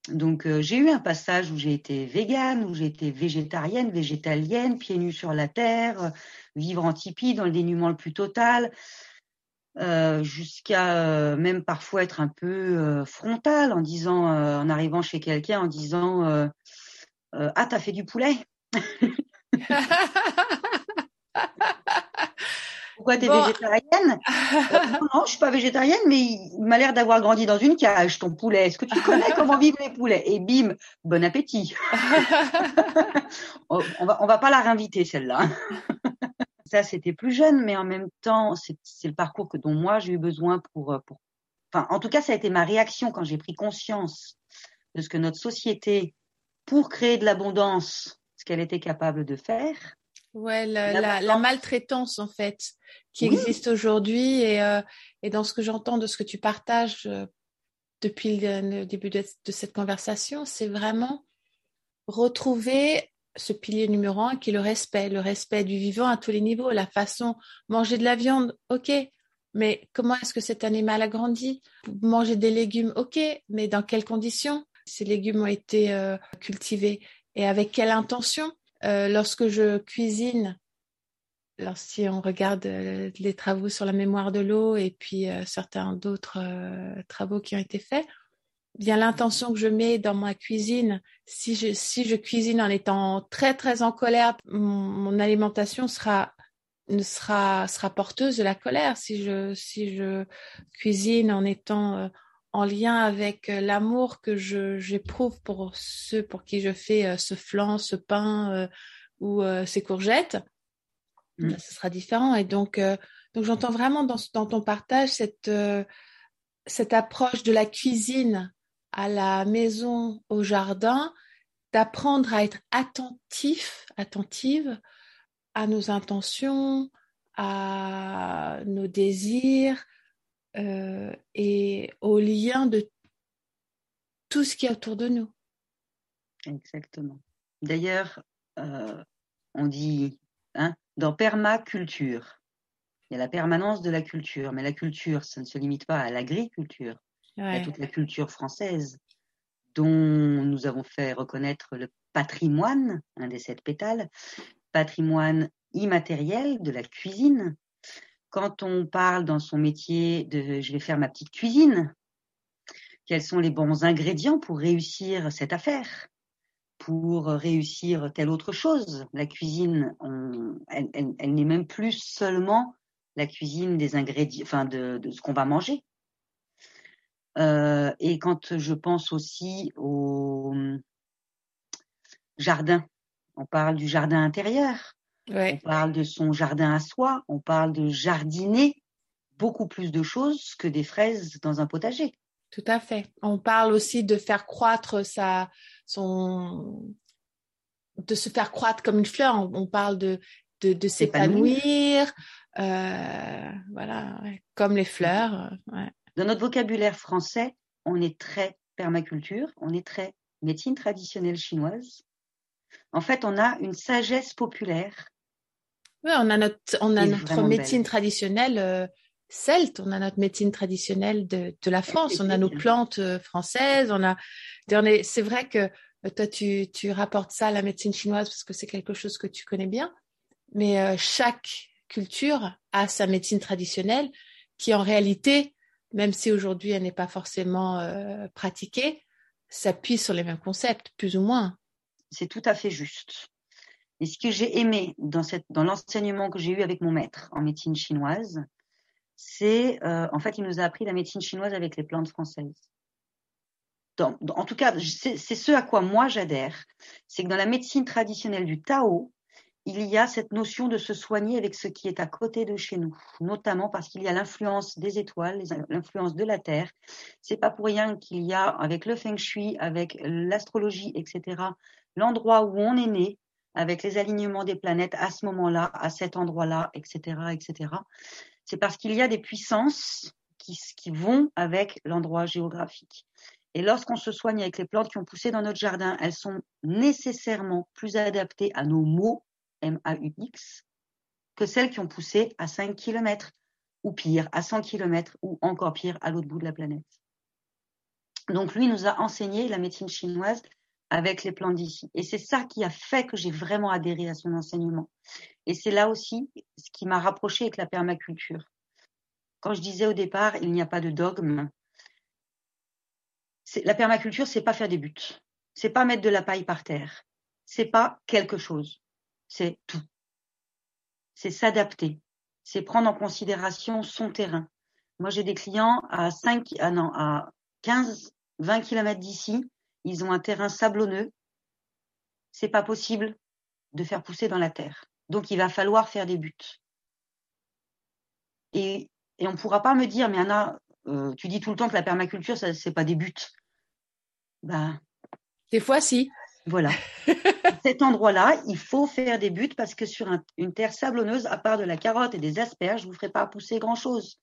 Donc euh, j'ai eu un passage où j'ai été végane, où j'ai été végétarienne, végétalienne, pieds nus sur la terre, vivre en tipi dans le dénuement le plus total, euh, jusqu'à même parfois être un peu frontale en disant, en arrivant chez quelqu'un, en disant ah t'as fait du poulet. *laughs* Pourquoi tu es végétarienne *laughs* euh, Non, je suis pas végétarienne, mais il m'a l'air d'avoir grandi dans une cage, ton poulet. Est-ce que tu connais *laughs* comment vivent les poulets? Et bim, bon appétit. *laughs* on, va, on va pas la réinviter celle-là. Ça, c'était plus jeune, mais en même temps, c'est le parcours que dont moi j'ai eu besoin pour, pour. Enfin, en tout cas, ça a été ma réaction quand j'ai pris conscience de ce que notre société, pour créer de l'abondance, ce qu'elle était capable de faire, Ouais, la, la, maltraitance en fait qui existe aujourd'hui et, euh, et, dans ce que j'entends de ce que tu partages euh, depuis le, début de, cette conversation, c'est vraiment retrouver ce pilier numéro un qui est le respect, le respect du vivant à tous les niveaux, la façon manger de la viande, ok, mais comment est-ce que cet animal a grandi? Manger des légumes, ok, mais dans quelles conditions? Ces légumes ont été euh, cultivés et avec quelle intention? Euh, lorsque je cuisine, lorsque on regarde euh, les travaux sur la mémoire de l'eau et puis euh, certains d'autres travaux qui ont été faits, bien l'intention que je mets dans ma cuisine, si je, si je cuisine en étant très très en colère, mon, alimentation sera sera sera porteuse de la colère. Si je si je cuisine en étant en lien avec euh, l'amour que j'éprouve pour ceux pour qui je fais euh, ce flan, ce pain euh, ou ces courgettes, mm. ben, ce sera différent. Et donc, donc j'entends vraiment dans, dans, ton partage cette, cette approche de la cuisine à la maison, au jardin, d'apprendre à être attentif, attentive à nos intentions, à nos désirs, euh, et au lien de tout ce qui est autour de nous. Exactement. D'ailleurs, euh, on dit hein, dans permaculture, il y a la permanence de la culture, mais la culture, ça ne se limite pas à l'agriculture. Il y a toute la culture française dont nous avons fait reconnaître le patrimoine, un des sept pétales, patrimoine immatériel de la cuisine, quand on parle dans son métier de je vais faire ma petite cuisine, quels sont les bons ingrédients pour réussir cette affaire, pour réussir telle autre chose. La cuisine, elle, n'est même plus seulement la cuisine des ingrédients, enfin de, ce qu'on va manger. Euh, et quand je pense aussi au jardin, on parle du jardin intérieur. On parle de son jardin à soi, on parle de jardiner beaucoup plus de choses que des fraises dans un potager. Tout à fait. On parle aussi de faire croître sa, son, de se faire croître comme une fleur. On, parle de, de, s'épanouir, euh, voilà, comme les fleurs. Dans notre vocabulaire français, on est très permaculture, on est très médecine traditionnelle chinoise. En fait, on a une sagesse populaire oui, on a notre, on a notre médecine traditionnelle euh, celte, on a notre médecine traditionnelle de, de la France, on a nos plantes euh, françaises, on a, c'est vrai que euh, toi tu, tu rapportes ça à la médecine chinoise parce que c'est quelque chose que tu connais bien, mais chaque culture a sa médecine traditionnelle qui en réalité, même si aujourd'hui elle n'est pas forcément pratiquée, s'appuie sur les mêmes concepts, plus ou moins. C'est tout à fait juste. Et ce que j'ai aimé dans, cette, dans l'enseignement que j'ai eu avec mon maître en médecine chinoise, c'est, euh, en fait, il nous a appris la médecine chinoise avec les plantes françaises. en tout cas, c'est, c'est ce à quoi moi j'adhère. C'est que dans la médecine traditionnelle du Tao, il y a cette notion de se soigner avec ce qui est à côté de chez nous, notamment parce qu'il y a l'influence des étoiles, l'influence de la Terre. C'est pas pour rien qu'il y a, avec le feng shui, avec l'astrologie, etc., l'endroit où on est né, avec les alignements des planètes à ce moment-là, à cet endroit-là, etc., etc. C'est parce qu'il y a des puissances qui, vont avec l'endroit géographique. Et lorsqu'on se soigne avec les plantes qui ont poussé dans notre jardin, elles sont nécessairement plus adaptées à nos maux MAUX, que celles qui ont poussé à 5 km, ou pire, à 100 km, ou encore pire, à l'autre bout de la planète. Donc lui nous a enseigné la médecine chinoise avec les plantes d'ici. Et c'est ça qui a fait que j'ai vraiment adhéré à son enseignement. Et c'est là aussi ce qui m'a rapproché avec la permaculture. Quand je disais au départ, il n'y a pas de dogme, la permaculture, c'est pas faire des buts. C'est pas mettre de la paille par terre. C'est pas quelque chose c'est tout. C'est s'adapter. C'est prendre en considération son terrain. Moi, j'ai des clients à 5, ah non, à 15, 20 km d'ici. Ils ont un terrain sablonneux. C'est pas possible de faire pousser dans la terre. Donc, il va falloir faire des buts. Et, et on ne pourra pas me dire, mais Anna, euh, tu dis tout le temps que la permaculture, ce n'est pas des buts. Ben, des fois, si. Voilà. *laughs* cet endroit-là, il faut faire des buts parce que sur une terre sablonneuse, à part de la carotte et des asperges, vous ne ferez pas pousser grand-chose.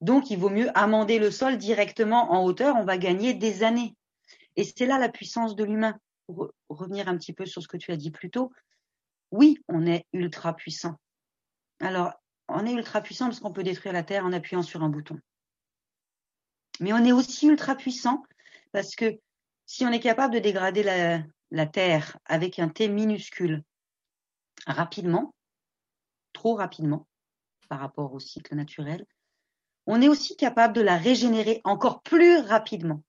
Donc, il vaut mieux amender le sol directement en hauteur. On va gagner des années. Et c'est là la puissance de l'humain. Pour revenir un petit peu sur ce que tu as dit plus tôt, oui, on est ultra puissant. Alors, on est ultra puissant parce qu'on peut détruire la Terre en appuyant sur un bouton. Mais on est aussi ultra puissant parce que si on est capable de dégrader la, Terre avec un T minuscule rapidement, trop rapidement par rapport au cycle naturel, on est aussi capable de la régénérer encore plus rapidement.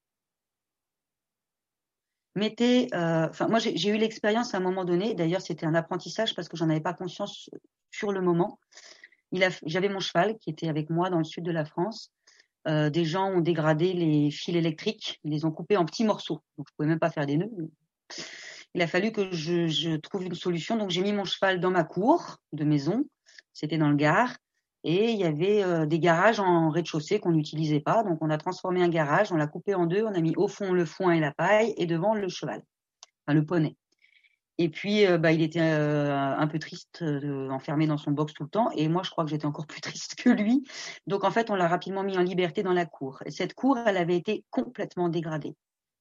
Mettez, euh, enfin moi j'ai eu l'expérience à un moment donné. D'ailleurs c'était un apprentissage parce que j'en avais pas conscience sur le moment. J'avais mon cheval qui était avec moi dans le sud de la France euh, des gens ont dégradé les fils électriques, ils les ont coupés en petits morceaux. Donc je pouvais même pas faire des nœuds. Il a fallu que je, trouve une solution. Donc j'ai mis mon cheval dans ma cour de maison. C'était dans le Gard. Et il y avait euh, des garages en rez-de-chaussée qu'on n'utilisait pas. Donc on a transformé un garage, on l'a coupé en deux, on a mis au fond le foin et la paille et devant le cheval, enfin le poney. Et puis, euh, bah, il était euh, un peu triste, enfermé dans son box tout le temps. Et moi, je crois que j'étais encore plus *laughs* triste que lui. Donc, en fait, on l'a rapidement mis en liberté dans la cour. Et cette cour, elle avait été complètement dégradée.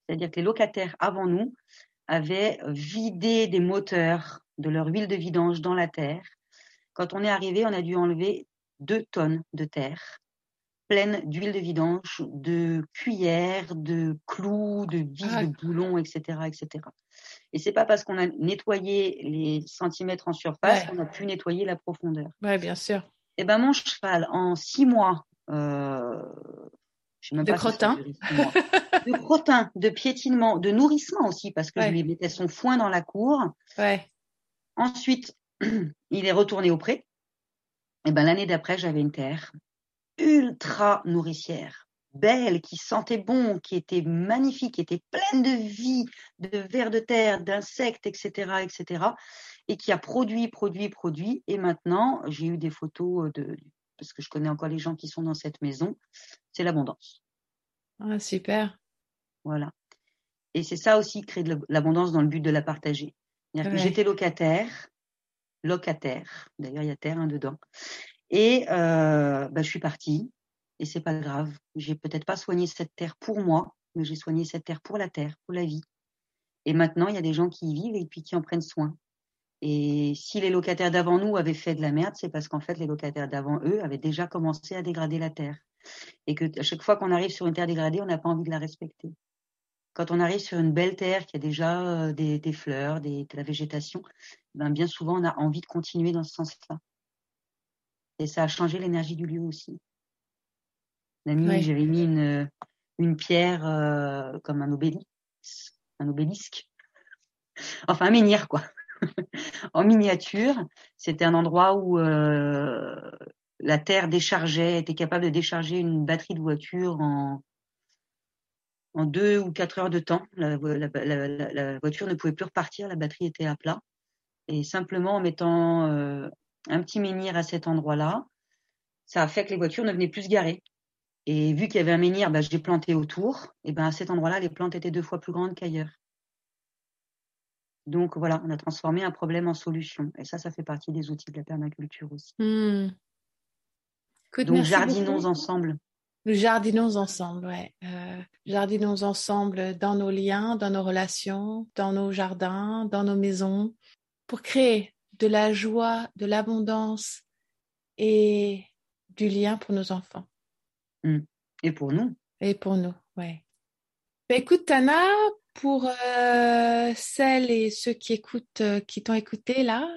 C'est-à-dire que les locataires avant nous avaient vidé des moteurs de leur huile de vidange dans la terre. Quand on est arrivé, on a dû enlever deux tonnes de terre pleine d'huile de vidange, de cuillères, de clous, de vis, ah. de boulons, etc., etc. Et c'est pas parce qu'on a nettoyé les centimètres en surface qu'on a pu nettoyer la profondeur. Oui, bien sûr. Et eh ben mon cheval, en six mois, euh, je même de crottin. *laughs* de crottin, de piétinement, de nourrissement aussi, parce que je lui mettais son foin dans la cour. Ouais. Ensuite, *clears throat* il est retourné au pré. Et eh ben l'année d'après, j'avais une terre ultra nourricière belle, qui sentait bon, qui était magnifique, qui était pleine de vie, de vers de terre, d'insectes, etc., etc., et qui a produit, produit, produit. Et maintenant, j'ai eu des photos de, parce que je connais encore les gens qui sont dans cette maison, c'est l'abondance. Ah, super. Voilà. Et c'est ça aussi, créer de l'abondance dans le but de la partager. J'étais locataire, locataire, d'ailleurs il y a terre hein, dedans, et euh, bah, je suis partie, et c'est pas grave. J'ai peut-être pas soigné cette terre pour moi, mais j'ai soigné cette terre pour la terre, pour la vie. Et maintenant, il y a des gens qui y vivent et puis qui en prennent soin. Et si les locataires d'avant nous avaient fait de la merde, c'est parce qu'en fait, les locataires d'avant eux avaient déjà commencé à dégrader la terre. Et que à chaque fois qu'on arrive sur une terre dégradée, on n'a pas envie de la respecter. Quand on arrive sur une belle terre qui a déjà euh, des, fleurs, des, de la végétation, ben bien souvent, on a envie de continuer dans ce sens-là. Et ça a changé l'énergie du lieu aussi. La nuit, j'avais mis une, une pierre euh, comme un obélisque, un obélisque. Enfin, un menhir, quoi. *laughs* en miniature. C'était un endroit où euh, la terre déchargeait, était capable de décharger une batterie de voiture en, en deux ou quatre heures de temps. La, voiture ne pouvait plus repartir, la batterie était à plat. Et simplement en mettant euh, un petit menhir à cet endroit-là, ça a fait que les voitures ne venaient plus se garer. Et vu qu'il y avait un menhir, bah, j'ai planté autour. Et ben à cet endroit-là, les plantes étaient deux fois plus grandes qu'ailleurs. Donc voilà, on a transformé un problème en solution. Et ça, ça fait partie des outils de la permaculture aussi. Hmm. Donc jardinons ensemble. Nous jardinons ensemble, ouais. Euh, jardinons ensemble dans nos liens, dans nos relations, dans nos jardins, dans nos maisons, pour créer de la joie, de l'abondance et du lien pour nos enfants. Hmm. Et pour nous. Et pour nous, ouais. Bah, écoute, Tana, pour euh, celles et ceux qui écoutent, euh, qui t'ont écouté là,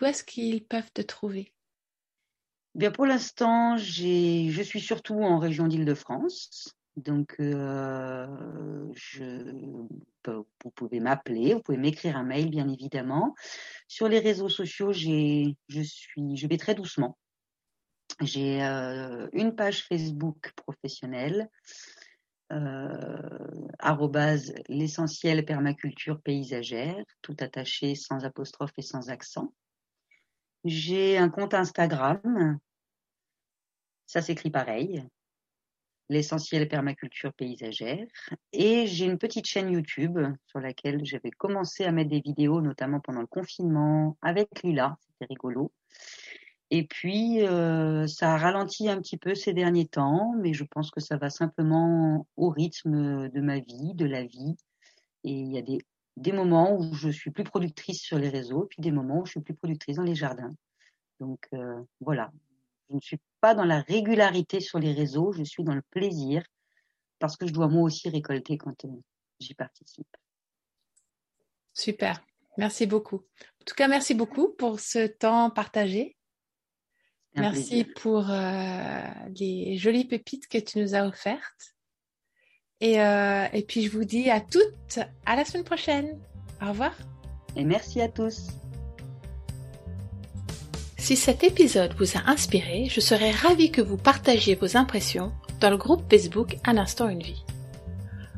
où est-ce qu'ils peuvent te trouver? Bien, pour l'instant, je suis surtout en région d'Île-de-France. Donc, euh, je, vous pouvez m'appeler, vous pouvez m'écrire un mail, bien évidemment. Sur les réseaux sociaux, j'ai, je suis, je vais très doucement. J'ai euh, une page Facebook professionnelle, euh, l'essentiel permaculture paysagère, tout attaché sans apostrophe et sans accent. J'ai un compte Instagram. Ça s'écrit pareil. L'essentiel permaculture paysagère. Et j'ai une petite chaîne YouTube sur laquelle j'avais commencé à mettre des vidéos, notamment pendant le confinement, avec Lila. C'était rigolo. Et puis, euh, ça a ralenti un petit peu ces derniers temps, mais je pense que ça va simplement au rythme de ma vie, de la vie. Et il y a des des moments où je suis plus productrice sur les réseaux, puis des moments où je suis plus productrice dans les jardins. Donc euh, voilà, je ne suis pas dans la régularité sur les réseaux, je suis dans le plaisir parce que je dois moi aussi récolter quand euh, j'y participe. Super, merci beaucoup. En tout cas, merci beaucoup pour ce temps partagé. Merci pour euh, les jolies pépites que tu nous as offertes. Euh, et, puis je vous dis à toutes à la semaine prochaine. Au revoir. Et merci à tous. Si cet épisode vous a inspiré, je serais ravie que vous partagiez vos impressions dans le groupe Facebook Un instant une vie.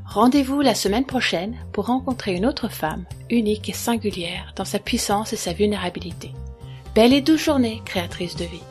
Rendez-vous la semaine prochaine pour rencontrer une autre femme, unique et singulière dans sa puissance et sa vulnérabilité. Belle et douce journée, créatrice de vie.